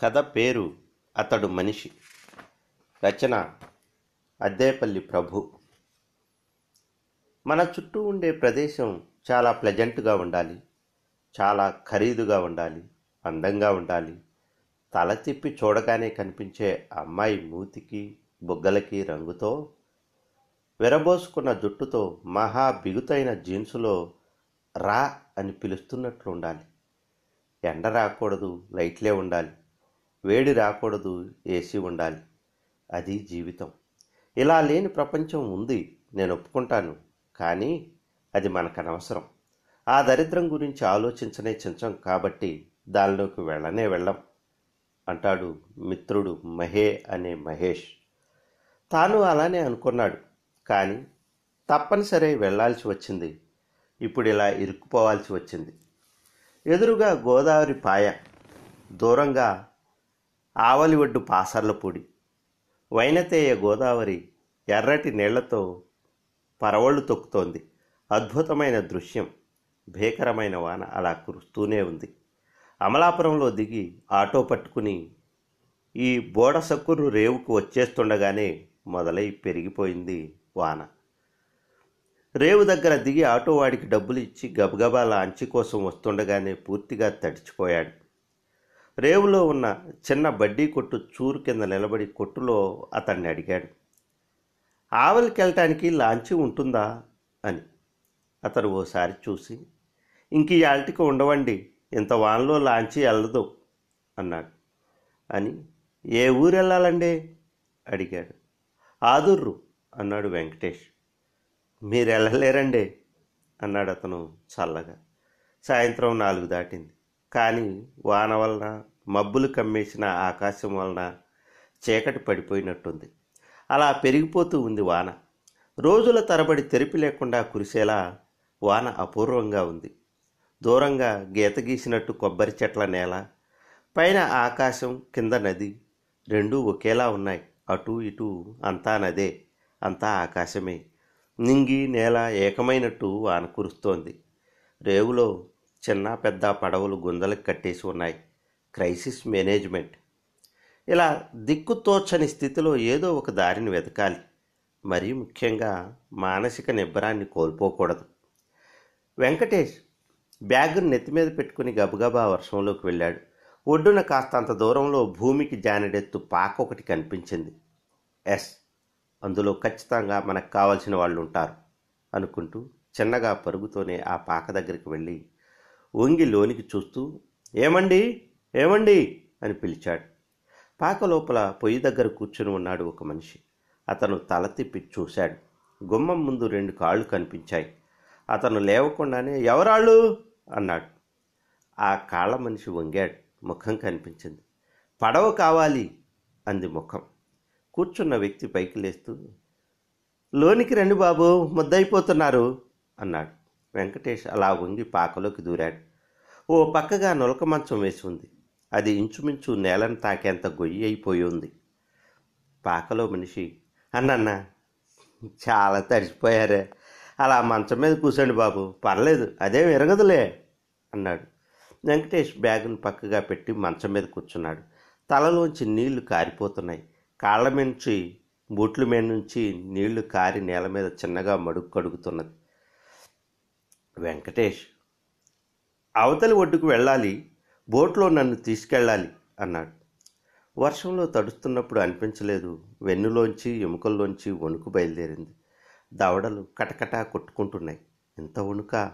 కథ పేరు అతడు మనిషి. రచన అద్దేపల్లి ప్రభు. మన చుట్టూ ఉండే ప్రదేశం చాలా ప్లెజెంట్గా ఉండాలి. చాలా ఖరీదుగా ఉండాలి. అందంగా ఉండాలి. తల తిప్పి చూడగానే కనిపించే అమ్మాయి మూతికి బుగ్గలకి రంగుతో విరబోసుకున్న జుట్టుతో మహా బిగుతైన జీన్సులో రా అని పిలుస్తున్నట్లు ఉండాలి. ఎండ రాకూడదు లైట్లే ఉండాలి. వేడి రాకూడదు. ఏసీ ఉండాలి. అది జీవితం. ఇలా లేని ప్రపంచం ఉంది. నేను ఒప్పుకుంటాను. కానీ అది మనకు అనవసరం. ఆ దరిద్రం గురించి ఆలోచించనే చించం. కాబట్టి దానిలోకి వెళ్ళనే వెళ్ళం. అంటాడు మిత్రుడు మహే అనే మహేష్. తాను అలానే అనుకున్నాడు. కానీ తప్పనిసరి వెళ్ళాల్సి వచ్చింది. ఇప్పుడు ఇలా ఇరుక్కుపోవాల్సి వచ్చింది. ఎదురుగా గోదావరి పాయ. దూరంగా ఆవలి ఒడ్డు పాసర్ల పొడి వైనతేయ గోదావరి ఎర్రటి నీళ్ళతో పరవళ్ళు తొక్కుతోంది. అద్భుతమైన దృశ్యం. భీకరమైన వాన అలా కురుస్తూనే ఉంది. అమలాపురంలో దిగి ఆటో పట్టుకుని ఈ బోడసక్కురు రేవుకు వచ్చేస్తుండగానే మొదలై పెరిగిపోయింది వాన. రేవు దగ్గర దిగి ఆటో వాడికి డబ్బులు ఇచ్చి గబగబా లాంచి కోసం వస్తుండగానే పూర్తిగా తడిచిపోయాడు. రేవులో ఉన్న చిన్న బడ్డీ కొట్టు చూరు కింద నిలబడి కొట్టులో అతన్ని అడిగాడు. ఆవలికి వెళ్ళటానికి లాంచి ఉంటుందా? అని. అతను ఓసారి చూసి ఇంక ఈ ఆల్టికి ఉండవండి ఇంత వానలో లాంచి వెళ్ళదు అన్నాడు. అని ఏ ఊరు వెళ్ళాలండి? అడిగాడు. ఆదుర్రు అన్నాడు వెంకటేష్. మీరు వెళ్ళలేరండి అన్నాడు అతను చల్లగా. సాయంత్రం నాలుగు దాటింది. కానీ వాన వలన మబ్బులు కమ్మేసిన ఆకాశం వలన చీకటి పడిపోయినట్టుంది. అలా పెరిగిపోతూ ఉంది వాన. రోజుల తరబడి తెరిపి లేకుండా కురిసేలా వాన అపూర్వంగా ఉంది. దూరంగా గీత గీసినట్టు కొబ్బరి చెట్ల నేల పైన ఆకాశం కింద నది రెండూ ఒకేలా ఉన్నాయి. అటు ఇటు అంతా నదే అంతా ఆకాశమే. నింగి నేల ఏకమైనట్టు వాన కురుస్తోంది. రేవులో చిన్న పెద్ద పడవలు గుంజలకు కట్టేసి ఉన్నాయి. Crisis management. ఇలా దిక్కుతోచని స్థితిలో ఏదో ఒక దారిని వెతకాలి. మరీ ముఖ్యంగా మానసిక నిబ్బరాన్ని కోల్పోకూడదు. వెంకటేష్ బ్యాగును నెత్తి మీద పెట్టుకుని గబగబా వర్షంలోకి వెళ్ళాడు. ఒడ్డున కాస్తంత దూరంలో భూమికి జానడెత్తు పాక ఒకటి కనిపించింది. ఎస్ అందులో ఖచ్చితంగా మనకు కావాల్సిన వాళ్ళు ఉంటారు అనుకుంటూ చిన్నగా పరుగుతోనే ఆ పాక దగ్గరికి వెళ్ళి వంగి లోనికి చూస్తూ ఏమండి? ఏమండి? అని పిలిచాడు. పాక లోపల పొయ్యి దగ్గర కూర్చుని ఉన్నాడు ఒక మనిషి. అతను తల తిప్పి చూశాడు. గుమ్మం ముందు రెండు కాళ్ళు కనిపించాయి. అతను లేవకుండానే ఎవరాళ్ళు? అన్నాడు. ఆ కాళ్ళ మనిషి వంగాడు. ముఖం కనిపించింది. పడవ కావాలి అంది ముఖం. కూర్చున్న వ్యక్తి పైకి లేస్తూ లోనికి రండి బాబు ముద్దయిపోతున్నారు అన్నాడు. వెంకటేష్ అలా వంగి పాకలోకి దూరాడు. ఓ పక్కగా నులక మంచం వేసి ఉంది. అది ఇంచుమించు నేలను తాకేంత గొయ్యి అయిపోయి ఉంది. పాకలో మనిషి అన్నన్న చాలా తడిసిపోయారే. అలా మంచం మీద కూర్చోండి బాబు. పర్లేదు అదేం ఎరగదులే అన్నాడు. వెంకటేష్ బ్యాగును పక్కగా పెట్టి మంచం మీద కూర్చున్నాడు. తలలోంచి నీళ్ళు కారిపోతున్నాయి. కాళ్ళ నుంచి బూట్ల మీద నుంచి నీళ్ళు కారి నేల మీద చిన్నగా మడుగు కడుగుతున్నది. వెంకటేష్ అవతలి ఒడ్డుకు వెళ్ళాలి బోట్లో నన్ను తీసుకెళ్ళాలి అన్నాడు. వర్షంలో తడుస్తున్నప్పుడు అనిపించలేదు. వెన్నులోంచి ఎముకల్లోంచి వణుకు బయలుదేరింది. దవడలు కటకటా కొట్టుకుంటున్నాయి. ఇంత వణుక?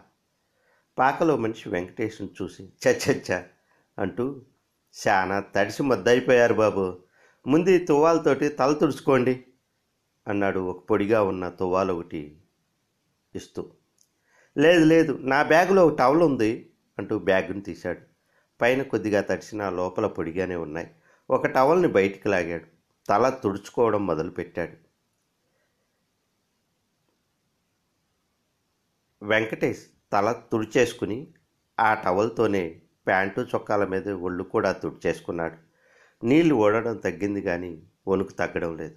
పాకలో మనిషి వెంకటేష్ను చూసి చచ్చచ్చ అంటూ చాలా తడిసి మద్దయిపోయారు బాబు. ముందు తువ్వాలతోటి తల తుడుచుకోండి అన్నాడు ఒక పొడిగా ఉన్న తువ్వాలు ఒకటి ఇస్తూ. లేదు లేదు. నా బ్యాగులో ఒక టవల్ ఉంది అంటూ బ్యాగును తీశాడు. పైన కొద్దిగా తడిసిన లోపల పొడిగానే ఉన్నాయి. ఒక టవల్ని బయటికి లాగాడు. తల తుడుచుకోవడం మొదలుపెట్టాడు. వెంకటేష్ తల తుడిచేసుకుని ఆ టవల్తోనే ప్యాంటు చొక్కాల మీద ఒళ్ళు కూడా తుడిచేసుకున్నాడు. నీళ్ళు ఓడడం తగ్గింది కానీ వణుకు తగ్గడం లేదు.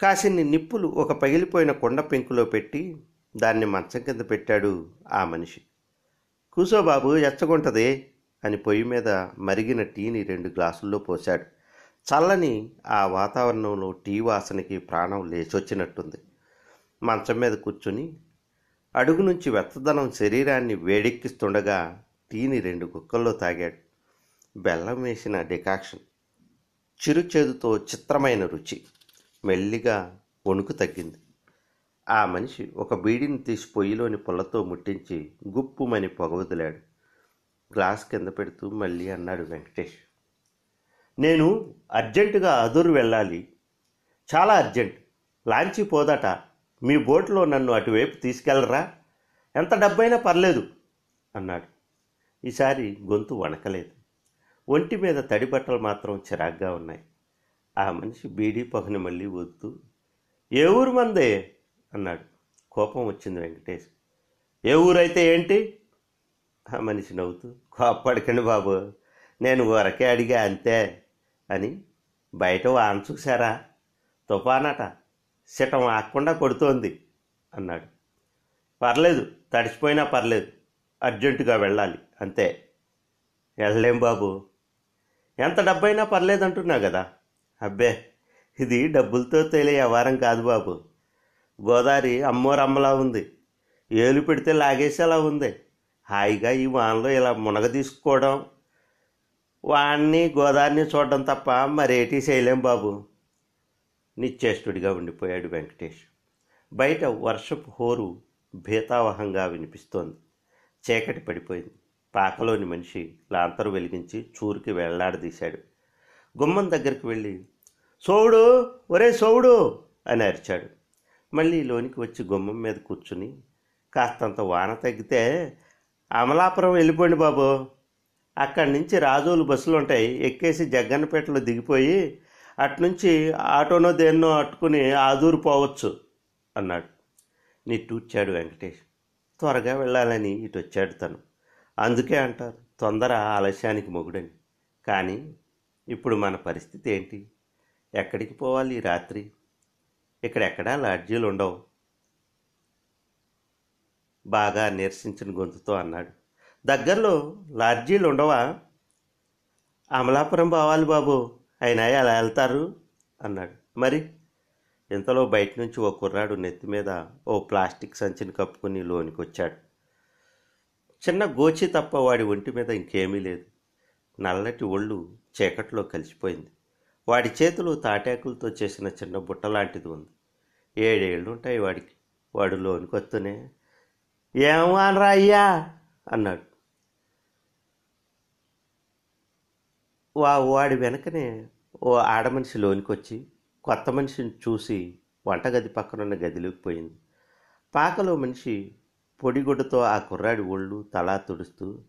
కాసిన్ని నిప్పులు ఒక పగిలిపోయిన కొండ పెంకులో పెట్టి దాన్ని మంచం కింద పెట్టాడు ఆ మనిషి. కూసోబాబు ఎచ్చగుంటది అని పొయ్యి మీద మరిగిన టీని రెండు గ్లాసుల్లో పోశాడు. చల్లని ఆ వాతావరణంలో టీ వాసనకి ప్రాణం లేచొచ్చినట్టుంది. మంచం మీద కూర్చుని అడుగు నుంచి వెచ్చదనం శరీరాన్ని వేడెక్కిస్తుండగా టీని రెండు కుక్కల్లో తాగాడు. బెల్లం వేసిన డికాక్షన్. చిరుచేదుతో చిత్రమైన రుచి. మెల్లిగా వణుకు తగ్గింది. ఆ మనిషి ఒక బీడిని తీసి పొయ్యిలోని పుల్లతో ముట్టించి గుప్పుమని పొగ వదిలాడు గ్లాస్ కింద పెడుతూ మళ్ళీ అన్నాడు వెంకటేష్. నేను అర్జెంటుగా అదూరు వెళ్ళాలి. చాలా అర్జెంట్. లాంచీ పోదట. మీ బోట్లో నన్ను అటువైపు తీసుకెళ్ళరా? ఎంత డబ్బైనా పర్లేదు అన్నాడు. ఈసారి గొంతు వణకలేదు. ఒంటి మీద తడి బట్టలు మాత్రం చిరాగ్గా ఉన్నాయి. ఆ మనిషి బీడీ పొగని మళ్ళీ వద్దు ఏ ఊరు మందే? అన్నాడు. కోపం వచ్చింది వెంకటేష్. ఏ ఊరైతే ఏంటి? ఆ మనిషి నవ్వుతూ కోప్పడకండి బాబు నేను ఊరకే అడిగా అంతే అని బయట వాన చూసారా తుఫానట సిటం ఆకుండా కొడుతోంది అన్నాడు. పర్లేదు తడిసిపోయినా పర్లేదు అర్జెంటుగా వెళ్ళాలి అంతే. వెళ్ళలేం బాబు. ఎంత డబ్బైనా పర్లేదంటున్నా కదా. అబ్బే ఇది డబ్బులతో తేలే వ్యవహారం కాదు బాబు. గోదావరి అమ్మోరమ్మలా ఉంది. ఏలు పెడితే లాగేసేలా ఉంది. హాయిగా ఈ వానలో ఇలా మునగ తీసుకోవడం వాణ్ణి గోదావరిని చూడడం తప్ప మరేటి చేయలేం బాబు. నిశ్చేష్టుడిగా ఉండిపోయాడు వెంకటేష్. బయట వర్షపు హోరు భీతావహంగా వినిపిస్తోంది. చీకటి పడిపోయింది. పాకలోని మనిషి లాంతరు వెలిగించి చూరుకి వెళ్ళాడదీశాడు. గుమ్మం దగ్గరికి వెళ్ళి సోవుడు ఒరే సోవుడు అని అరిచాడు. మళ్ళీ లోనికి వచ్చి గుమ్మం మీద కూర్చుని కాస్తంత వాన తగ్గితే అమలాపురం వెళ్ళిపోండి బాబు. అక్కడి నుంచి రాజోలు బస్సులు ఉంటాయి. ఎక్కేసి జగ్గన్నపేటలో దిగిపోయి అట్నుంచి ఆటోనో దేన్నో అట్టుకుని ఆదూరు పోవచ్చు అన్నాడు. నిట్టూర్చాడు వెంకటేష్. త్వరగా వెళ్ళాలని ఇటు వచ్చాడు తను. అందుకే అంటారు తొందర ఆలస్యానికి మొగుడని. కానీ ఇప్పుడు మన పరిస్థితి ఏంటి? ఎక్కడికి పోవాలి ఈ రాత్రి? ఇక్కడెక్కడా లాడ్జీలు ఉండవు బాగా నిరసించిన గొంతుతో అన్నాడు. దగ్గరలో లాడ్జీలు ఉండవా అమలాపురం పోవాలి బాబు అయినా ఎలా వెళ్తారు? అన్నాడు. మరి? ఇంతలో బయట నుంచి ఓ కుర్రాడు నెత్తి మీద ఓ ప్లాస్టిక్ సంచిని కప్పుకుని లోనికి వచ్చాడు చిన్న గోచి తప్ప వాడి ఒంటి మీద ఇంకేమీ లేదు. నల్లటి ఒళ్ళు చీకట్లో కలిసిపోయింది. వాడి చేతులు తాటాకులతో చేసిన చిన్న బుట్ట లాంటిది ఉంది. ఏడేళ్ళు ఉంటాయి వాడికి. వాడు లోనికి వస్తూనే ఏమనరా అయ్యా? అన్నాడు. వా వాడి వెనకనే ఓ ఆడమనిషి లోనికి వచ్చి కొత్త మనిషిని చూసి వంటగది పక్కనున్న గదిలోకి పోయింది. పాకలో మనిషి పొడిగుడ్డతో ఆ కుర్రాడి ఒళ్ళు తలా తుడుస్తూ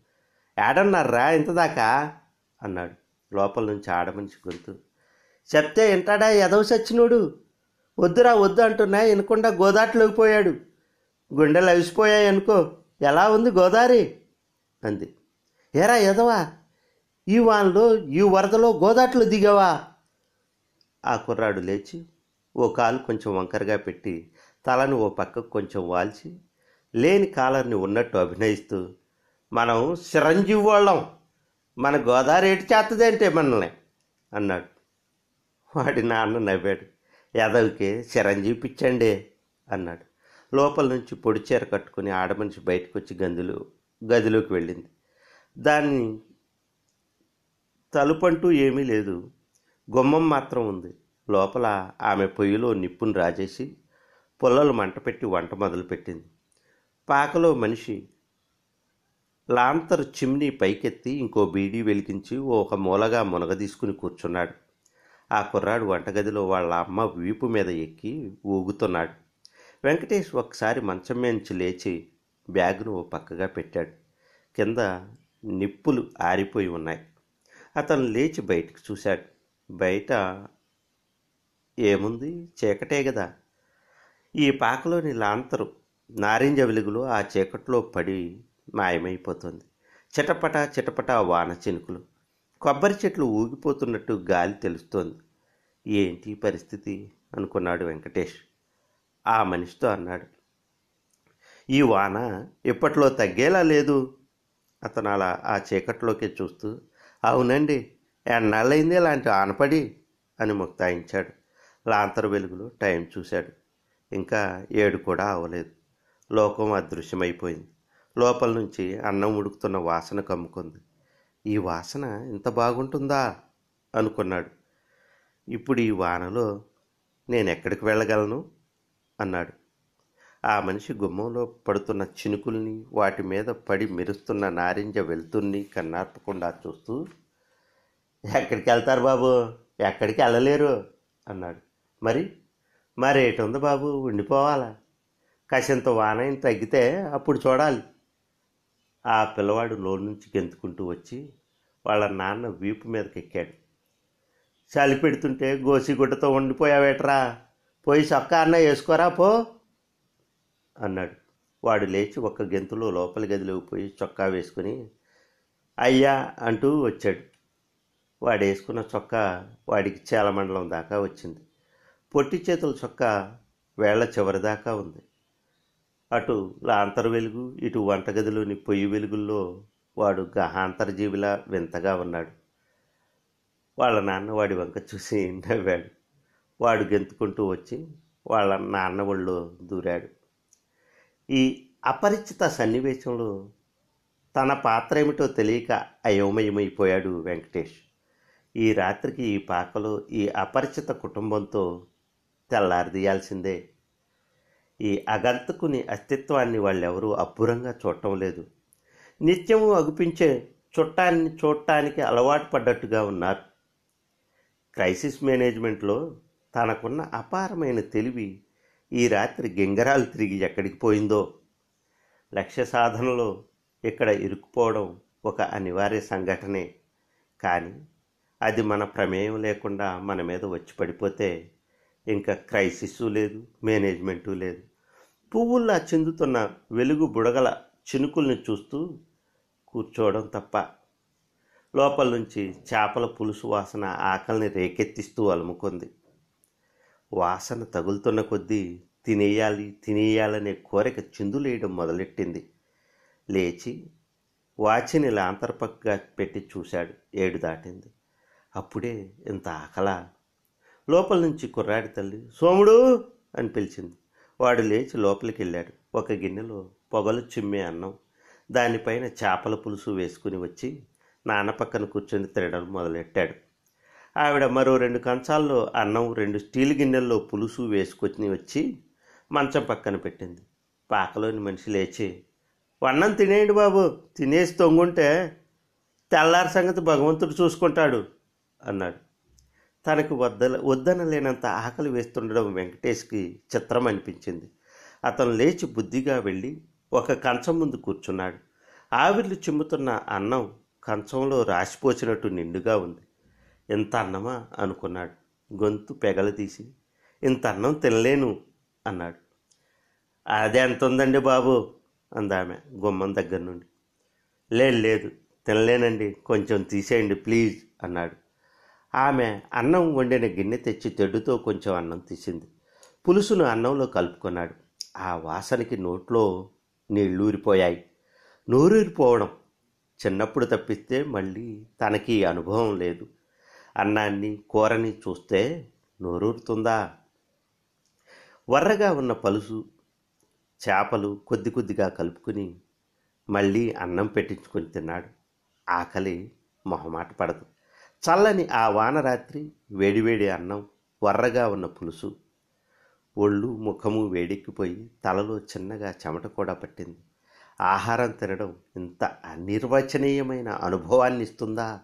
ఏడన్నారా ఇంతదాకా? అన్నాడు. లోపల నుంచి ఆడమనిషి గొంతు చెప్తే వింటాడా? ఎదవ సచ్చినోడు. వద్దురా వద్దు అంటున్నా వినకుండా గోదాట్లోకి పోయాడు. గుండెలు అవిసిపోయాయి అనుకో ఎలా ఉంది గోదావరి అంది. ఏరా ఎదవా ఈ వానలో ఈ వరదలో గోదాట్లో దిగావా? ఆ కుర్రాడు లేచి ఓ కాలు కొంచెం వంకరగా పెట్టి తలను ఓ పక్కకు కొంచెం వాల్చి లేని కాలర్ని ఉన్నట్టు అభినయిస్తూ మనం చిరంజీవి వాళ్ళం. మన గోదావరి ఏటి చేస్తుందంటే మనల్ని అన్నాడు. వాడి నాన్న నవ్వాడు. యాదవ్కి చిరంజీవి పిచ్చండి అన్నాడు. లోపల నుంచి పొడి చీర కట్టుకుని ఆడమనిషి బయటకు వచ్చి గదిలో గదిలోకి వెళ్ళింది. దాన్ని తలుపంటూ ఏమీ లేదు. గుమ్మం మాత్రం ఉంది. లోపల ఆమె పొయ్యిలో నిప్పును రాజేసి పుల్లలు మంట పెట్టి వంట మొదలుపెట్టింది. పాకలో మనిషి లాంతర్ చిమ్నీ పైకెత్తి ఇంకో బీడీ వెలిగించి ఒక మూలగా మునగ తీసుకుని కూర్చున్నాడు. ఆ కుర్రాడు వంటగదిలో వాళ్ళ అమ్మ వీపు మీద ఎక్కి ఊగుతున్నాడు. వెంకటేష్ ఒకసారి మంచం నుంచి లేచి బ్యాగును పక్కగా పెట్టాడు. కింద నిప్పులు ఆరిపోయి ఉన్నాయి. అతను లేచి బయటకు చూశాడు. బయట ఏముంది? చీకటే కదా ఈ పాకలోని లాంతరు నారింజ వెలుగులో ఆ చీకట్లో పడి మాయమైపోతుంది. చిటపట చిటపట వాన చినుకులు. కొబ్బరి చెట్లు ఊగిపోతున్నట్టు గాలి తెలుస్తోంది. ఏంటి పరిస్థితి? అనుకున్నాడు వెంకటేష్. ఆ మనిషితో అన్నాడు. ఈ వాన ఇప్పట్లో తగ్గేలా లేదు. అతను అలా ఆ చీకట్లోకి చూస్తూ అవునండి ఎన్నాళ్ళైంది ఇలాంటి ఆనపడి? అని ముక్తాయించాడు. లాంతరు వెలుగులో టైం చూశాడు. ఇంకా ఏడు కూడా అవ్వలేదు లోకం అదృశ్యమైపోయింది. లోపల నుంచి అన్నం ఉడుకుతున్న వాసన కమ్ముకుంది. ఈ వాసన ఇంత బాగుంటుందా? అనుకున్నాడు. ఇప్పుడు ఈ వానలో నేను ఎక్కడికి వెళ్ళగలను? అన్నాడు. ఆ మనిషి గుమ్మంలో పడుతున్న చినుకుల్ని వాటి మీద పడి మెరుస్తున్న నారింజ వెలుతుర్ని కన్నార్పకుండా చూస్తూ ఎక్కడికి వెళ్తారు బాబు? ఎక్కడికి వెళ్ళలేరు? అన్నాడు. మరి? మరేటుంది బాబు? ఉండిపోవాలా? కాసింత వాన తగ్గితే అప్పుడు చూడాలి. ఆ పిల్లవాడు లోన్ నుంచి గెంతుకుంటూ వచ్చి వాళ్ళ నాన్న వీపు మీదకి ఎక్కాడు చలి పెడుతుంటే గోసిగుడ్డతో వండిపోయావేట్రా పోయి చొక్కా అన్న వేసుకోరా పో అన్నాడు. వాడు లేచి ఒక్క గెంతులో లోపలి గదిలోకి పోయి చొక్కా వేసుకుని అయ్యా అంటూ వచ్చాడు. వాడు వేసుకున్న చొక్కా వాడికి చేలమండలం దాకా వచ్చింది. పొట్టి చేతుల చొక్కా వేళ్ళ చివరి దాకా ఉంది. అటు లాంతరు వెలుగు ఇటు వంటగదిలోని పొయ్యి వెలుగుల్లో వాడు గహాంతరజీవిలా వింతగా ఉన్నాడు. వాళ్ళ నాన్న వాడి వంక చూసి నవ్వాడు. వాడు గెంతుకుంటూ వచ్చి వాళ్ళ నాన్న ఒళ్ళు దూరాడు. ఈ అపరిచిత సన్నివేశంలో తన పాత్ర ఏమిటో తెలియక అయోమయమైపోయాడు వెంకటేష్. ఈ రాత్రికి ఈ పాకలో ఈ అపరిచిత కుటుంబంతో తెల్లారదీయాల్సిందే. ఈ అగంతకుని అస్తిత్వాన్ని వాళ్ళెవరూ అబ్బురంగా చూడటం లేదు. నిత్యము అగుపించే చుట్టాన్ని చూడటానికి అలవాటు పడ్డట్టుగా ఉన్నారు. క్రైసిస్ మేనేజ్మెంట్లో తనకున్న అపారమైన తెలివి ఈ రాత్రి గింగరాలు తిరిగి ఎక్కడికి పోయిందో? లక్ష్య సాధనలో ఇక్కడ ఇరుక్కుపోవడం ఒక అనివార్య సంఘటనే. కానీ అది మన ప్రమేయం లేకుండా మన మీద వచ్చి పడిపోతే ఇంకా క్రైసిస్ లేదు మేనేజ్మెంటు లేదు. పువ్వుల్లా చెందుతున్న వెలుగు బుడగల చినుకుల్ని చూస్తూ కూర్చోవడం తప్ప లోపల నుంచి చేపల పులుసు వాసన ఆకలిని రేకెత్తిస్తూ అలుముకుంది. వాసన తగులుతున్న కొద్దీ తినేయాలి తినేయాలనే కోరిక చిందులేయడం మొదలెట్టింది. లేచి వాచిని లాంతరపక్కగా పెట్టి చూశాడు. ఏడు దాటింది. అప్పుడే ఇంత ఆకలా. లోపల నుంచి కుర్రాడి తల్లి సోముడు అని పిలిచింది. వాడు లేచి లోపలికి వెళ్ళాడు ఒక గిన్నెలో పొగలు చిమ్మే అన్నం దానిపైన చేపల పులుసు వేసుకుని వచ్చి నాన్న పక్కన కూర్చొని తినడం మొదలెట్టాడు. ఆవిడ మరో రెండు కంచాల్లో అన్నం రెండు స్టీల్ గిన్నెల్లో పులుసు వేసుకొని వచ్చి మంచం పక్కన పెట్టింది. పాకలోని మనిషి లేచి వన్నం తినేయండి బాబు తినేసి తొంగుంటే తెల్లారి సంగతి భగవంతుడు చూసుకుంటాడు అన్నాడు. తనకు వద్ద వద్దనలేనంత ఆకలి వేస్తుండడం వెంకటేష్కి చిత్రం అనిపించింది. అతను లేచి బుద్ధిగా వెళ్ళి ఒక కంచం ముందు కూర్చున్నాడు. ఆవిర్లు చిమ్ముతున్న అన్నం కంచంలో రాసిపోసినట్టు నిండుగా ఉంది. ఇంత అన్నమా? అనుకున్నాడు. గొంతు పెగలదీసి ఇంత అన్నం తినలేను అన్నాడు. అదే ఎంత ఉందండి బాబు? అందామె గుమ్మం దగ్గర నుండి. లేదు లేదు తినలేనండి. కొంచెం తీసేయండి ప్లీజ్ అన్నాడు. ఆమె అన్నం వండిన గిన్నె తెచ్చి తెడ్డుతో కొంచెం అన్నం తీసింది. పులుసును అన్నంలో కలుపుకున్నాడు. ఆ వాసనకి నోట్లో నీళ్ళూరిపోయాయి. నోరూరిపోవడం చిన్నప్పుడు తప్పిస్తే మళ్ళీ తనకి అనుభవం లేదు. అన్నాన్ని కూరని చూస్తే నోరూరుతుందా? వర్రగా ఉన్న పలుసు చేపలు కొద్ది కొద్దిగా కలుపుకుని మళ్ళీ అన్నం పెట్టించుకొని తిన్నాడు. ఆకలి మొహమాట పడదు. చల్లని ఆ వానరాత్రి వేడివేడి అన్నం వర్రగా ఉన్న పులుసు. ఒళ్ళు ముఖము వేడెక్కిపోయి తలలో చిన్నగా చెమట కూడా పట్టింది. ఆహారం తినడం ఇంత అనిర్వచనీయమైన అనుభవాన్ని ఇస్తుందా?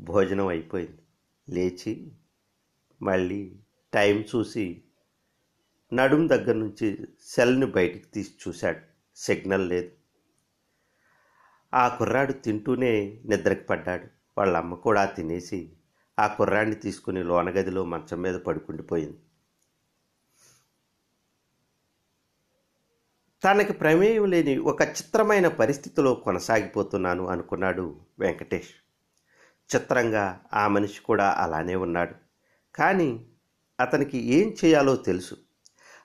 భోజనం అయిపోయింది. లేచి మళ్ళీ టైం చూసి నడుం దగ్గర నుంచి సెల్ని బయటికి తీసి చూశాడు. సిగ్నల్ లేదు. ఆ కుర్రాడు తింటూనే నిద్రకు పడ్డాడు. వాళ్ళ అమ్మ కూడా తినేసి ఆ కుర్రాన్ని తీసుకుని లోనగదిలో మంచం మీద పడుకుండిపోయింది తనకి ప్రమేయం లేని ఒక చిత్రమైన పరిస్థితిలో కొనసాగిపోతున్నాను అనుకున్నాడు వెంకటేష్. చిత్రంగా ఆ మనిషి కూడా అలానే ఉన్నాడు. కానీ అతనికి ఏం చేయాలో తెలుసు.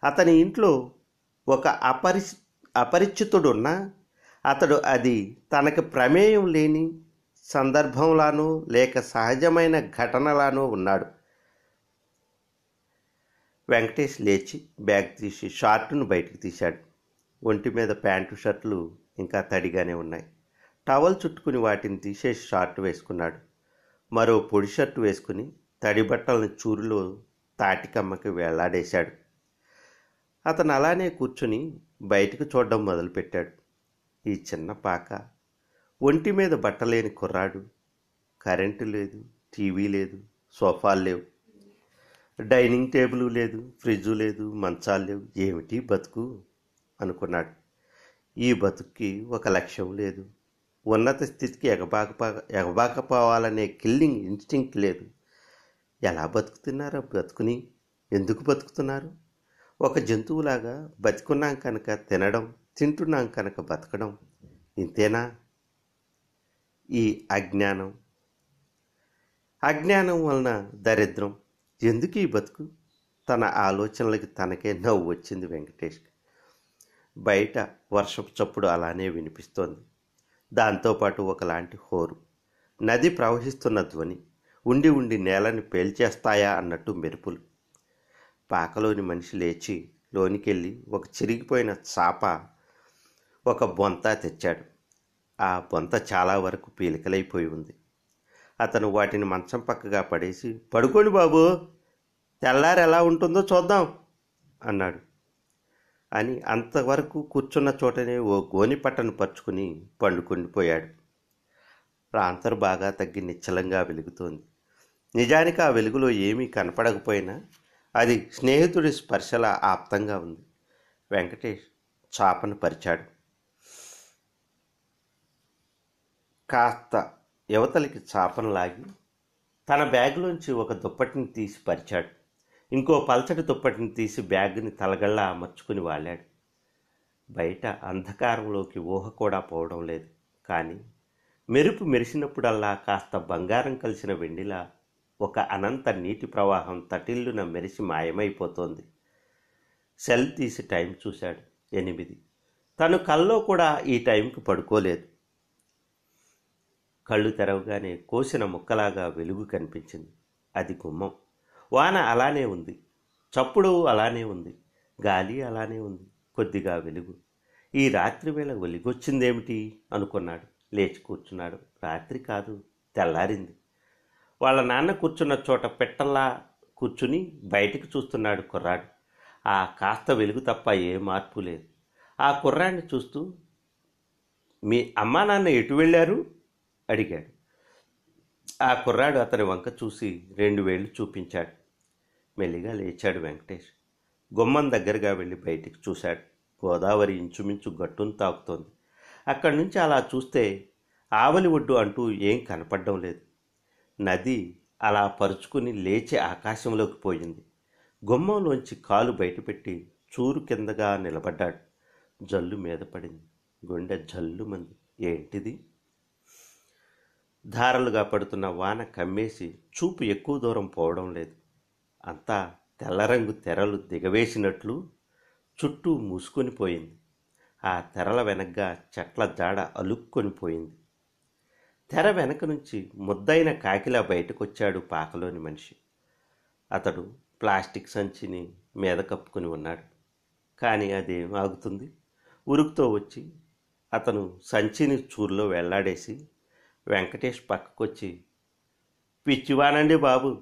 అతని ఇంట్లో ఒక అపరి అపరిచితుడున్నా అతడు అది తనకు ప్రమేయం లేని సందర్భంలానో లేక సహజమైన ఘటనలానూ ఉన్నాడు. వెంకటేష్ లేచి బ్యాగ్ తీసి షార్టును బయటకు తీశాడు. ఒంటి మీద ప్యాంటు షర్ట్లు ఇంకా తడిగానే ఉన్నాయి. టవల్ చుట్టుకుని వాటిని తీసేసి షార్ట్ వేసుకున్నాడు. మరో పొడి షర్టు వేసుకుని తడి బట్టలను చూరులో తాటికమ్మకి వేలాడేశాడు. అతను అలానే కూర్చుని బయటకు చూడడం మొదలుపెట్టాడు. ఈ చిన్న పాక ఒంటి మీద బట్టలేని కుర్రాడు. కరెంటు లేదు టీవీ లేదు సోఫాలు లేవు. డైనింగ్ టేబుల్ లేదు ఫ్రిడ్జు లేదు మంచాలు లేవు. ఏమిటి బతుకు? అనుకున్నాడు. ఈ బతుక్కి ఒక లక్ష్యం లేదు. ఉన్నత స్థితికి ఎగబాక ఎగబాకపోవాలనే కిల్లింగ్ ఇన్స్టింక్ట్ లేదు. ఎలా బతుకుతున్నారో బతుకుని? ఎందుకు బతుకుతున్నారు? ఒక జంతువులాగా బతికున్నాం కనుక తినడం తింటున్నాం కనుక బతకడం ఇంతేనా? ఈ అజ్ఞానం. అజ్ఞానం వలన దరిద్రం. ఎందుకు ఈ బతుకు? తన ఆలోచనలకి తనకే నవ్వు వచ్చింది వెంకటేష్కి బయట వర్షపు చప్పుడు అలానే వినిపిస్తోంది. దాంతోపాటు ఒకలాంటి హోరు. నది ప్రవహిస్తున్న ధ్వని ఉండి ఉండి నేలని పేల్చేస్తాయా అన్నట్టు మెరుపులు. పాకలోని మనిషి లేచి లోనికెళ్ళి ఒక చిరిగిపోయిన చాప ఒక బొంత తెచ్చాడు. ఆ బొంత చాలా వరకు పీలికలైపోయి ఉంది. అతను వాటిని మంచం పక్కగా పడేసి పడుకోండి బాబు తెల్లారి ఎలా ఉంటుందో చూద్దాం అన్నాడు. అని అంతవరకు కూర్చున్న చోటనే ఓ గోని పట్టను పరుచుకుని పండుకుండిపోయాడు. రాంతరు బాగా తగ్గి నిశ్చలంగా వెలుగుతోంది. నిజానికి ఆ వెలుగులో ఏమీ కనపడకపోయినా అది స్నేహితుడి స్పర్శలా ఆప్తంగా ఉంది. వెంకటేష్ చాపను పరిచాడు. కాస్త యువతలకి చాపను లాగి తన బ్యాగ్లోంచి ఒక దుప్పటిని తీసి పరిచాడు. ఇంకో పల్చటి దుప్పటిని తీసి బ్యాగ్ని తలగళ్ళ అమర్చుకుని వాలాడు. బయట అంధకారంలోకి ఊహ కూడా పోవడం లేదు. కానీ మెరుపు మెరిసినప్పుడల్లా కాస్త బంగారం కలిసిన వెండిలా ఒక అనంత నీటి ప్రవాహం తటిల్లున మెరిసి మాయమైపోతోంది. సెల్ తీసి టైం చూశాడు ఎనిమిది. తను కల్లో కూడా ఈ టైంకి పడుకోలేదు. కళ్ళు తెరవగానే కోసిన ముక్కలాగా వెలుగు కనిపించింది. అది గుమ్మం. వాన అలానే ఉంది. చప్పుడు అలానే ఉంది. గాలి అలానే ఉంది. కొద్దిగా వెలుగు. ఈ రాత్రి వేళ వెలుగొచ్చిందేమిటి? అనుకున్నాడు. లేచి కూర్చున్నాడు. రాత్రి కాదు తెల్లారింది. వాళ్ళ నాన్న కూర్చున్న చోట పెట్టల్లా కూర్చుని బయటికి చూస్తున్నాడు కుర్రాడు. ఆ కాస్త వెలుగు తప్ప ఏ మార్పు లేదు. ఆ కుర్రాడిని చూస్తూ మీ అమ్మా నాన్న ఎటు వెళ్ళారు? అడిగాడు. ఆ కుర్రాడు అతని వంక చూసి రెండు వేళ్ళు చూపించాడు. మెల్లిగా లేచాడు వెంకటేష్. గుమ్మం దగ్గరగా వెళ్ళి బయటికి చూశాడు. గోదావరి ఇంచుమించు గట్టును తాకుతోంది. అక్కడి నుంచి అలా చూస్తే ఆవలి ఒడ్డు అంటూ ఏం కనపడడం లేదు. నది అలా పరుచుకుని లేచి ఆకాశంలోకి పోయింది. గుమ్మంలోంచి కాలు బయటపెట్టి చూరు కిందగా నిలబడ్డాడు. జల్లు మీద పడింది. గుండె జల్లు మంది ఏంటిది? ధారలుగా పడుతున్న వాన కమ్మేసి చూపు ఎక్కువ దూరం పోవడం లేదు. అంతా తెల్లరంగు తెరలు దిగవేసినట్లు చుట్టూ మూసుకొని పోయింది. ఆ తెరల వెనగ్గా చెట్ల జాడ అలుక్కొని పోయింది. తెర వెనక నుంచి ముద్దైన కాకిలా బయటకొచ్చాడు పాకలోని మనిషి. అతడు ప్లాస్టిక్ సంచిని మీద కప్పుకొని ఉన్నాడు. కానీ అదేం ఆగుతుంది? ఉరుకుతో వచ్చి అతను సంచిని చూరులో వెళ్ళాడేసి వెంకటేష్ పక్కకొచ్చి పిచ్చివానండి బాబు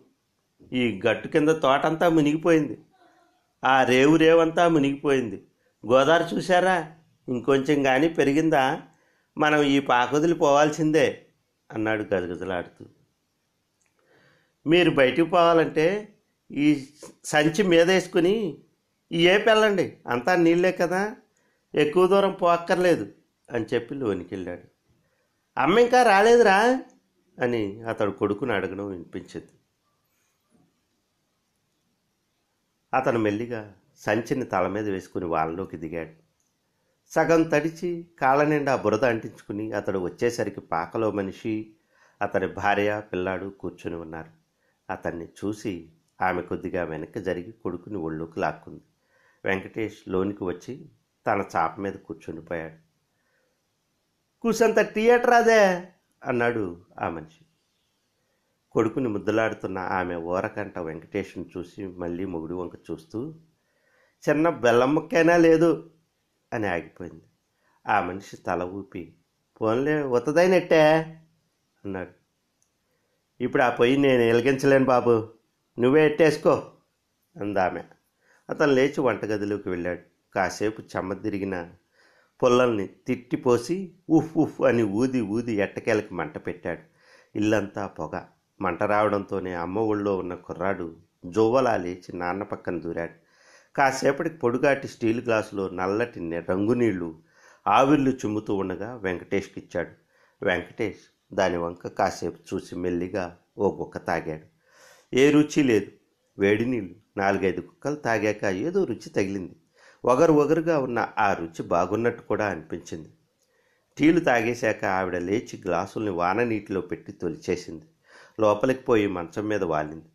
ఈ గట్టు కింద తోటంతా మునిగిపోయింది. ఆ రేవు రేవంతా మునిగిపోయింది. గోదావరి చూశారా? ఇంకొంచెం కానీ పెరిగిందా? మనం ఈ పాకొదిలి పోవాల్సిందే అన్నాడు గజగజలాడుతూ. మీరు బయటికి పోవాలంటే ఈ సంచి మీద వేసుకుని ఈ అంతా నీళ్ళే కదా. ఎక్కువ దూరం పోక్కర్లేదు అని చెప్పి లోనికి వెళ్ళాడు. అమ్మ ఇంకా రాలేదురా అని అతడు కొడుకుని అడగడం వినిపించింది. అతను మెల్లిగా సంచిని తల మీద వేసుకుని వాళ్ళలోకి దిగాడు. సగం తడిచి కాళ్ళ నిండా బురద అంటించుకుని అతడు వచ్చేసరికి పాకలో మనిషి అతని భార్య పిల్లాడు కూర్చుని ఉన్నారు. అతన్ని చూసి ఆమె కొద్దిగా వెనక్కి జరిగి కొడుకుని ఒళ్ళోకి లాక్కుంది. వెంకటేష్ లోనికి వచ్చి తన చాప మీద కూర్చుండిపోయాడు. కూసంత థియేటర్ అదే అన్నాడు ఆ మనిషి. కొడుకుని ముద్దలాడుతున్న ఆమె ఓరకంట వెంకటేష్ని చూసి మళ్ళీ మొగుడు వంక చూస్తూ చిన్న బెల్లం ముక్కైనా లేదు అని ఆగిపోయింది. ఆ మనిషి తల ఊపి పోన్లే ఉత్తదైనట్టే అన్నాడు. ఇప్పుడు ఆ పొయ్యి నేను వెలిగించలేను బాబు నువ్వే ఎట్టేసుకో అందామె అతను లేచి వంటగదిలోకి వెళ్ళాడు. కాసేపు చెమ్మ తిరిగిన పుల్లల్ని తిట్టిపోసి ఉఫ్ ఉఫ్ అని ఊది ఊది ఎట్టకేలకి మంట పెట్టాడు. ఇల్లంతా పొగ. మంట రావడంతోనే అమ్మ ఒళ్ళో ఉన్న కుర్రాడు జువ్వలా లేచి నాన్న పక్కన దూరాడు. కాసేపటికి పొడుగాటి స్టీల్ గ్లాసులో నల్లటి రంగునీళ్ళు రంగు ఆవిర్లు చిమ్ముతూ ఉండగా వెంకటేష్కి ఇచ్చాడు. వెంకటేష్ దాని వంక కాసేపు చూసి మెల్లిగా ఓ గుక్క తాగాడు. ఏ రుచి లేదు. వేడి నీళ్ళు నాలుగైదు కుక్కలు తాగాక ఏదో రుచి తగిలింది. ఒగరు ఒగరుగా ఉన్న ఆ రుచి బాగున్నట్టు కూడా అనిపించింది. టీలు తాగేశాక ఆవిడ లేచి గ్లాసుల్ని వాన నీటిలో పెట్టి తొలిచేసింది. లోపలికి పోయి మంచం మీద వాలింది.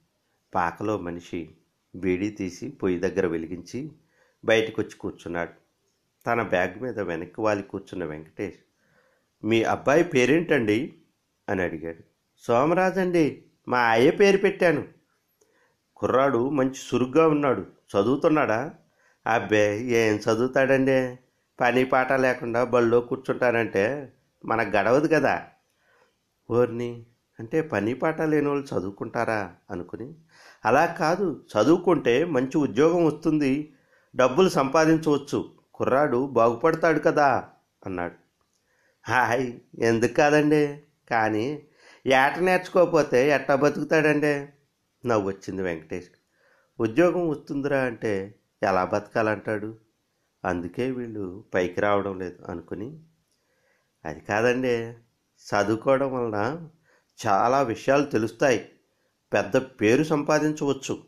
పాకలో మనిషి బీడీ తీసి పొయ్యి దగ్గర వెలిగించి బయటకు వచ్చి కూర్చున్నాడు. తన బ్యాగ్ మీద వెనక్కి వాలి కూర్చున్న వెంకటేష్ మీ అబ్బాయి పేరేంటండి? అని అడిగాడు. సోమరాజ్ అండి మా అయ్య పేరు పెట్టాను. కుర్రాడు మంచి సురుగ్గా ఉన్నాడు. చదువుతున్నాడా? అబ్బే ఏం చదువుతాడండి? పని పాట లేకుండా బళ్ళో కూర్చుంటానంటే మనకు గడవదు కదా. ఓర్ని అంటే పని పాట లేని వాళ్ళు చదువుకుంటారా అనుకుని అలా కాదు చదువుకుంటే మంచి ఉద్యోగం వస్తుంది డబ్బులు సంపాదించవచ్చు కుర్రాడు బాగుపడతాడు కదా అన్నాడు. హాయ్ ఎందుకు కాదండి? కానీ ఏట నేర్చుకోకపోతే ఎట్టా బతుకుతాడండి? నవ్వు వచ్చింది వెంకటేష్. ఉద్యోగం వస్తుందిరా అంటే ఎలా బతకాలంటాడు? అందుకే వీళ్ళు పైకి రావడం లేదు అనుకుని. అది కాదండి చదువుకోవడం వలన చాలా విషయాలు తెలుస్తాయి. పెద్ద పేరు సంపాదించవచ్చు.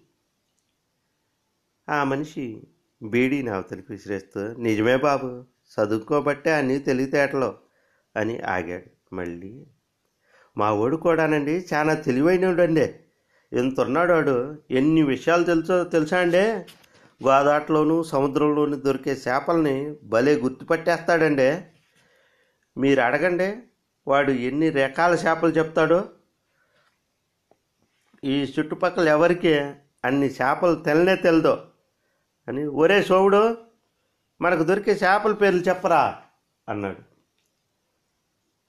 ఆ మనిషి బీడీని అవతలికి విసిరేస్తూ నిజమే బాబు చదువుకోబట్టే అన్నీ తెలివితేటలో అని ఆగాడు మళ్ళీ. మా ఓడు కూడానండి చాలా తెలివైనడండి. ఇంత ఉన్నాడు వాడు. ఎన్ని విషయాలు తెలుసో తెలుసా అండి? గోదాట్లోనూ సముద్రంలోనూ దొరికే చేపల్ని భలే గుర్తుపట్టేస్తాడండి. మీరు అడగండి వాడు ఎన్ని రకాల చేపలు చెప్తాడో. ఈ చుట్టుపక్కల ఎవరికి అన్ని చేపలు తెల్లనే తెలదో అని ఒరే సోవుడు మనకు దొరికే చేపల పేర్లు చెప్పరా అన్నాడు.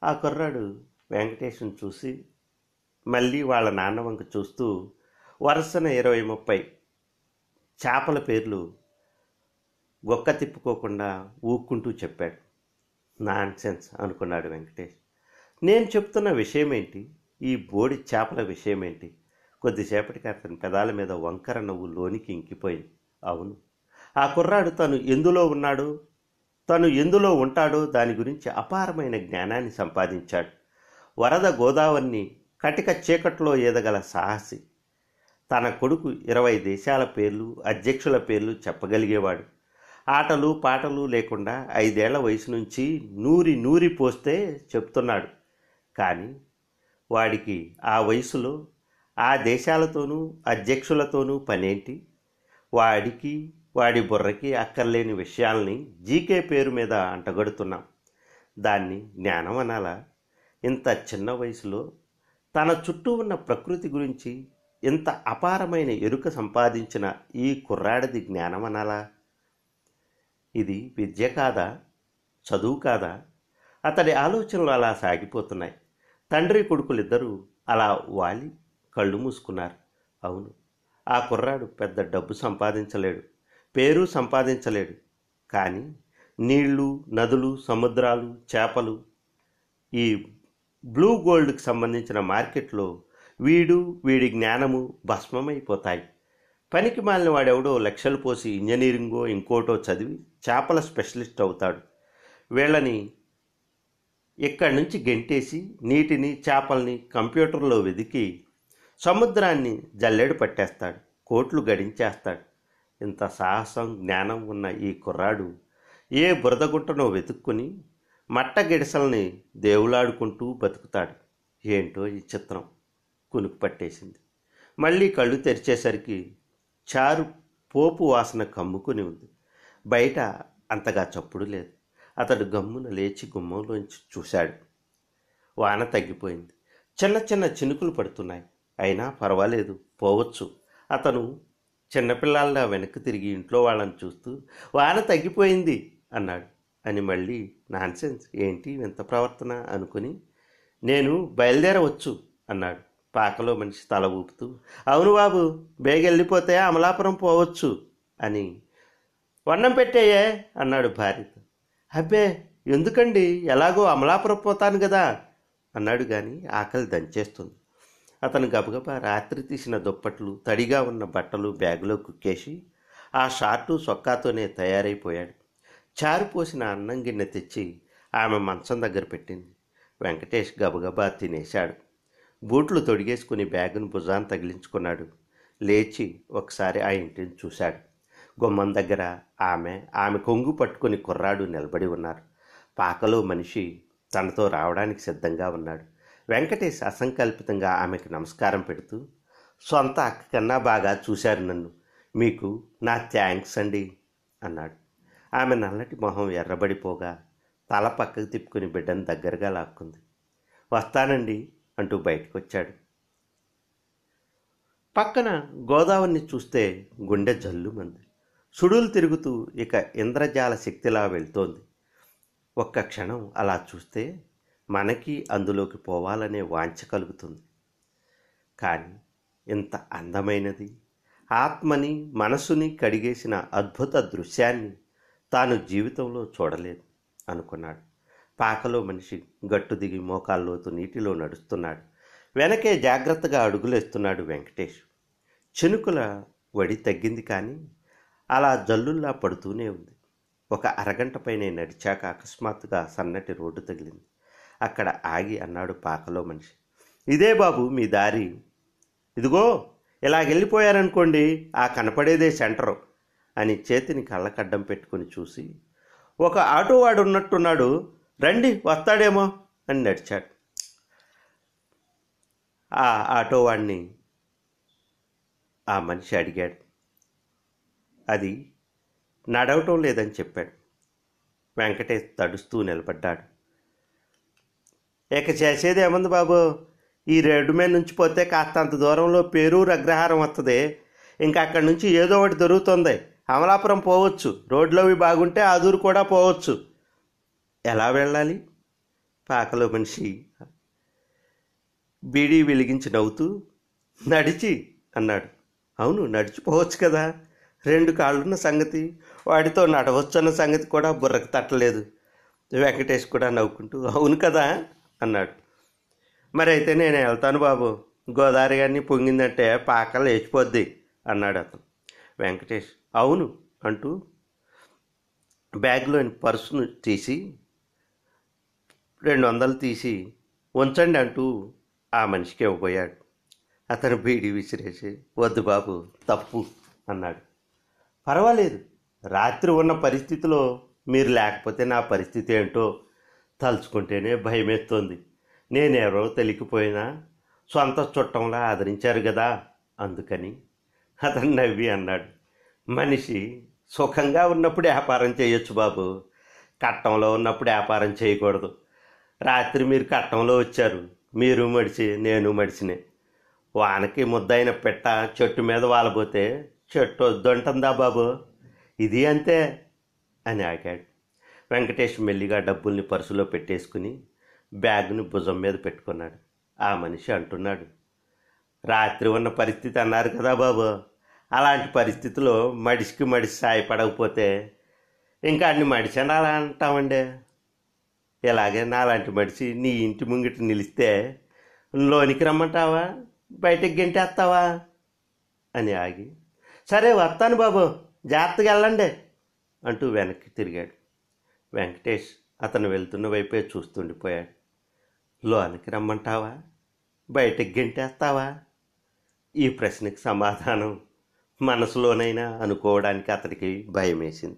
ఆ కుర్రాడు వెంకటేశం చూసి మళ్ళీ వాళ్ళ నాన్న వంక చూస్తూ వరుసన ఇరవై ముప్పై చేపల పేర్లు గొక్క తిప్పుకోకుండా ఊక్కుంటూ చెప్పాడు. నాన్ సెన్స్ అనుకున్నాడు వెంకటేష్. నేను చెప్తున్న విషయం ఏంటి ఈ బోడి చేపల విషయం ఏంటి కొద్దిసేపటికి అతని పెదాల మీద వంకర నవ్వు లోనికి ఇంకిపోయింది. అవును. ఆ కుర్రాడు తను ఎందులో ఉన్నాడు? తను ఎందులో ఉంటాడో దాని గురించి అపారమైన జ్ఞానాన్ని సంపాదించాడు. వరద గోదావరిని కటిక చీకట్లో ఎదగల సాహసి. తన కొడుకు ఇరవై దేశాల పేర్లు అధ్యక్షుల పేర్లు చెప్పగలిగేవాడు. ఆటలు పాటలు లేకుండా ఐదేళ్ళ వయసు నుంచి నూరి నూరి పోస్తే చెప్తున్నాడు. కానీ వాడికి ఆ వయసులో ఆ దేశాలతోనూ అధ్యక్షులతోనూ పనేంటి? వాడికి వాడి బుర్రకి అక్కర్లేని విషయాల్ని జీకే పేరు మీద అంటగడుతున్నాం. దాన్ని జ్ఞానం అనాలా? ఇంత చిన్న వయసులో తన చుట్టూ ఉన్న ప్రకృతి గురించి ఇంత అపారమైన ఎరుక సంపాదించిన ఈ కుర్రాడిది జ్ఞానం అనాలా ఇది విద్య కాదా? చదువు కాదా? అతడి ఆలోచనలు అలా సాగిపోతున్నాయి. తండ్రి కొడుకులిద్దరూ అలా వాలి కళ్ళు మూసుకున్నారు. అవును ఆ కుర్రాడు పెద్ద డబ్బు సంపాదించలేడు పేరు సంపాదించలేడు. కానీ నీళ్ళు నదులు సముద్రాలు చేపలు ఈ బ్లూ గోల్డ్కి సంబంధించిన మార్కెట్లో వీడు వీడి జ్ఞానము భస్మమైపోతాయి. పనికి మాలిన వాడెవడో లక్షలు పోసి ఇంజనీరింగో ఇంకోటో చదివి చేపల స్పెషలిస్ట్ అవుతాడు. వీళ్ళని ఇక్కడి నుంచి గెంటేసి నీటిని చేపల్ని కంప్యూటర్లో వెదికి సముద్రాన్ని జల్లెడు పట్టేస్తాడు. కోట్లు గడించేస్తాడు. ఇంత సాహసం జ్ఞానం ఉన్న ఈ కుర్రాడు ఏ బురదగుంటనో వెతుక్కుని మట్ట గిడిసల్ని దేవులాడుకుంటూ బతుకుతాడు. ఏంటో ఈ చిత్రం. కునుకు పట్టేసింది మళ్ళీ కళ్ళు తెరిచేసరికి చారు పోపు వాసన కమ్ముకుని ఉంది. బయట అంతగా చప్పుడు లేదు. అతడు గమ్మున లేచి గుమ్మంలోంచి చూశాడు. వాన తగ్గిపోయింది. చిన్న చిన్న చినుకులు పడుతున్నాయి. అయినా పర్వాలేదు. పోవచ్చు. అతను చిన్నపిల్లల్లా వెనక్కి తిరిగి ఇంట్లో వాళ్ళని చూస్తూ వాన తగ్గిపోయింది అన్నాడు. అని మళ్ళీ నాన్సెన్స్. ఏంటి? వింత ప్రవర్తన అనుకుని నేను బయలుదేరవచ్చు అన్నాడు. పాకలో మనిషి తల ఊపుతూ అవును బాబు బేగెళ్ళిపోతే అమలాపురం పోవచ్చు అని వన్నం పెట్టేయే అన్నాడు భార్యతో. అబ్బే ఎందుకండి? ఎలాగో అమలాపురం పోతాను కదా అన్నాడు కానీ ఆకలి దంచేస్తుంది. అతను గబగబా రాత్రి తీసిన దుప్పట్లు తడిగా ఉన్న బట్టలు బ్యాగులో కుక్కేసి ఆ షార్టు సొక్కాతోనే తయారైపోయాడు. చారు పోసిన అన్నం గిన్నె తెచ్చి ఆమె మంచం దగ్గర పెట్టింది. వెంకటేష్ గబగబా తినేశాడు. బూట్లు తొడిగేసుకుని బ్యాగును భుజాన్ని తగిలించుకున్నాడు. లేచి ఒకసారి ఆ ఇంటిని చూశాడు. గుమ్మం దగ్గర ఆమె ఆమె కొంగు పట్టుకుని కుర్రాడు నిలబడి ఉన్నారు. పాకలో మనిషి తనతో రావడానికి సిద్ధంగా ఉన్నాడు. వెంకటేష్ అసంకల్పితంగా ఆమెకు నమస్కారం పెడుతూ సొంత అక్క కన్నా బాగా చూశారు నన్ను. మీకు నా థ్యాంక్స్ అండి అన్నాడు. ఆమె నల్లటి మొహం ఎర్రబడిపోగా తల పక్కకు తిప్పుకుని బిడ్డను దగ్గరగా లాక్కుంది. వస్తానండి. అంటూ బయటకు వచ్చాడు పక్కన గోదావరిని చూస్తే గుండె జల్లుమంది సుడులు తిరుగుతూ ఇక ఇంద్రజాల శక్తిలా వెళ్తోంది. ఒక్క క్షణం అలా చూస్తే మనకి అందులోకి పోవాలనే వాంఛ కలుగుతుంది. కానీ ఇంత అందమైనది ఆత్మని మనసుని కడిగేసిన అద్భుత దృశ్యాన్ని తాను జీవితంలో చూడలేదు అనుకున్నాడు. పాకలో మనిషి గట్టు దిగి మోకాల్లోతు నీటిలో నడుస్తున్నాడు. వెనకే జాగ్రత్తగా అడుగులేస్తున్నాడు వెంకటేష్. చినుకుల వడి తగ్గింది కానీ అలా జల్లుల్లా పడుతూనే ఉంది. ఒక అరగంట పైనే నడిచాక అకస్మాత్తుగా సన్నటి రోడ్డు తగిలింది. అక్కడ ఆగి అన్నాడు పాకలో మనిషి. ఇదే బాబు మీ దారి. ఇదిగో ఇలాగెళ్ళిపోయారనుకోండి ఆ కనపడేదే సెంటరు అని చేతిని కళ్ళకడ్డం పెట్టుకుని చూసి ఒక ఆటోవాడు ఉన్నట్టున్నాడు రండి వస్తాడేమో అని నడిచాడు. ఆ ఆటో వాడిని ఆ మనిషి అడిగాడు. అది నడవటం లేదని చెప్పాడు. వెంకటేష్ తడుస్తూ నిలబడ్డాడు. ఇక చేసేది ఏముంది బాబు? ఈ రెడ్డు మీద నుంచి పోతే కాస్త అంత దూరంలో పేరూరు అగ్రహారం వస్తుంది ఇంకా అక్కడి నుంచి ఏదో ఒకటి దొరుకుతుంది. అమలాపురం పోవచ్చు. రోడ్లోవి బాగుంటే ఆదూరు కూడా పోవచ్చు. ఎలా వెళ్ళాలి? పాకలో మనిషి బీడీ వెలిగించి నవ్వుతూ నడిచి అన్నాడు. అవును నడిచిపోవచ్చు కదా. రెండు కాళ్ళున్న సంగతి వాడితో నడవచ్చన్న సంగతి కూడా బుర్రకు తట్టలేదు. వెంకటేష్ కూడా నవ్వుకుంటూ అవును కదా అన్నాడు. మరి అయితే నేను వెళ్తాను బాబు. గోదావరి గారిని పొంగిందంటే పాక లేచిపోద్ది అన్నాడు అతను. వెంకటేష్ అవును అంటూ బ్యాగ్లోని పర్సును తీసి రెండు వందలు తీసి ఉంచండి అంటూ ఆ మనిషికి ఇవ్వబోయాడు అతను బీడి విసిరేసి వద్దు బాబు తప్పు అన్నాడు. పర్వాలేదు రాత్రి ఉన్న పరిస్థితిలో మీరు లేకపోతే నా పరిస్థితి ఏంటో తలుచుకుంటేనే భయమేస్తోంది. నేనెవరో తెలియకపోయినా సొంత చుట్టంలా ఆదరించారు కదా అందుకని అతను నవ్వి అన్నాడు. మనిషి సుఖంగా ఉన్నప్పుడు వ్యాపారం చేయొచ్చు బాబు. కట్టంలో ఉన్నప్పుడు వ్యాపారం చేయకూడదు. రాత్రి మీరు కట్టంలో వచ్చారు. మీరు మడిచి నేను మడిచినే. వానకి ముద్దైన పెట్ట చెట్టు మీద వాలబోతే చెట్టు వద్దంటుందా బాబు? ఇది అంతే అని ఆగాడు. వెంకటేష్ మెల్లిగా డబ్బుల్ని పర్సులో పెట్టేసుకుని బ్యాగ్ను భుజం మీద పెట్టుకున్నాడు. ఆ మనిషి అంటున్నాడు రాత్రి ఉన్న పరిస్థితి అన్నారు కదా బాబు. అలాంటి పరిస్థితిలో మడిసికి మడిసి సాయపడకపోతే ఇంకా అన్ని మడిసి అలా అంటామండి ఇలాగే నాలాంటి మనిషి నీ ఇంటి ముంగిట నిలిస్తే లోనికి రమ్మంటావా? బయటకు గెంటేస్తావా? అని ఆగి సరే వస్తాను బాబు జాగ్రత్తగా వెళ్ళండి అంటూ వెనక్కి తిరిగాడు. వెంకటేష్ అతను వెళ్తున్న వైపే చూస్తుండిపోయాడు. లోనికి రమ్మంటావా? బయటకు గెంటేస్తావా? ఈ ప్రశ్నకి సమాధానం మనసులోనైనా అనుకోవడానికి అతనికి భయం వేసింది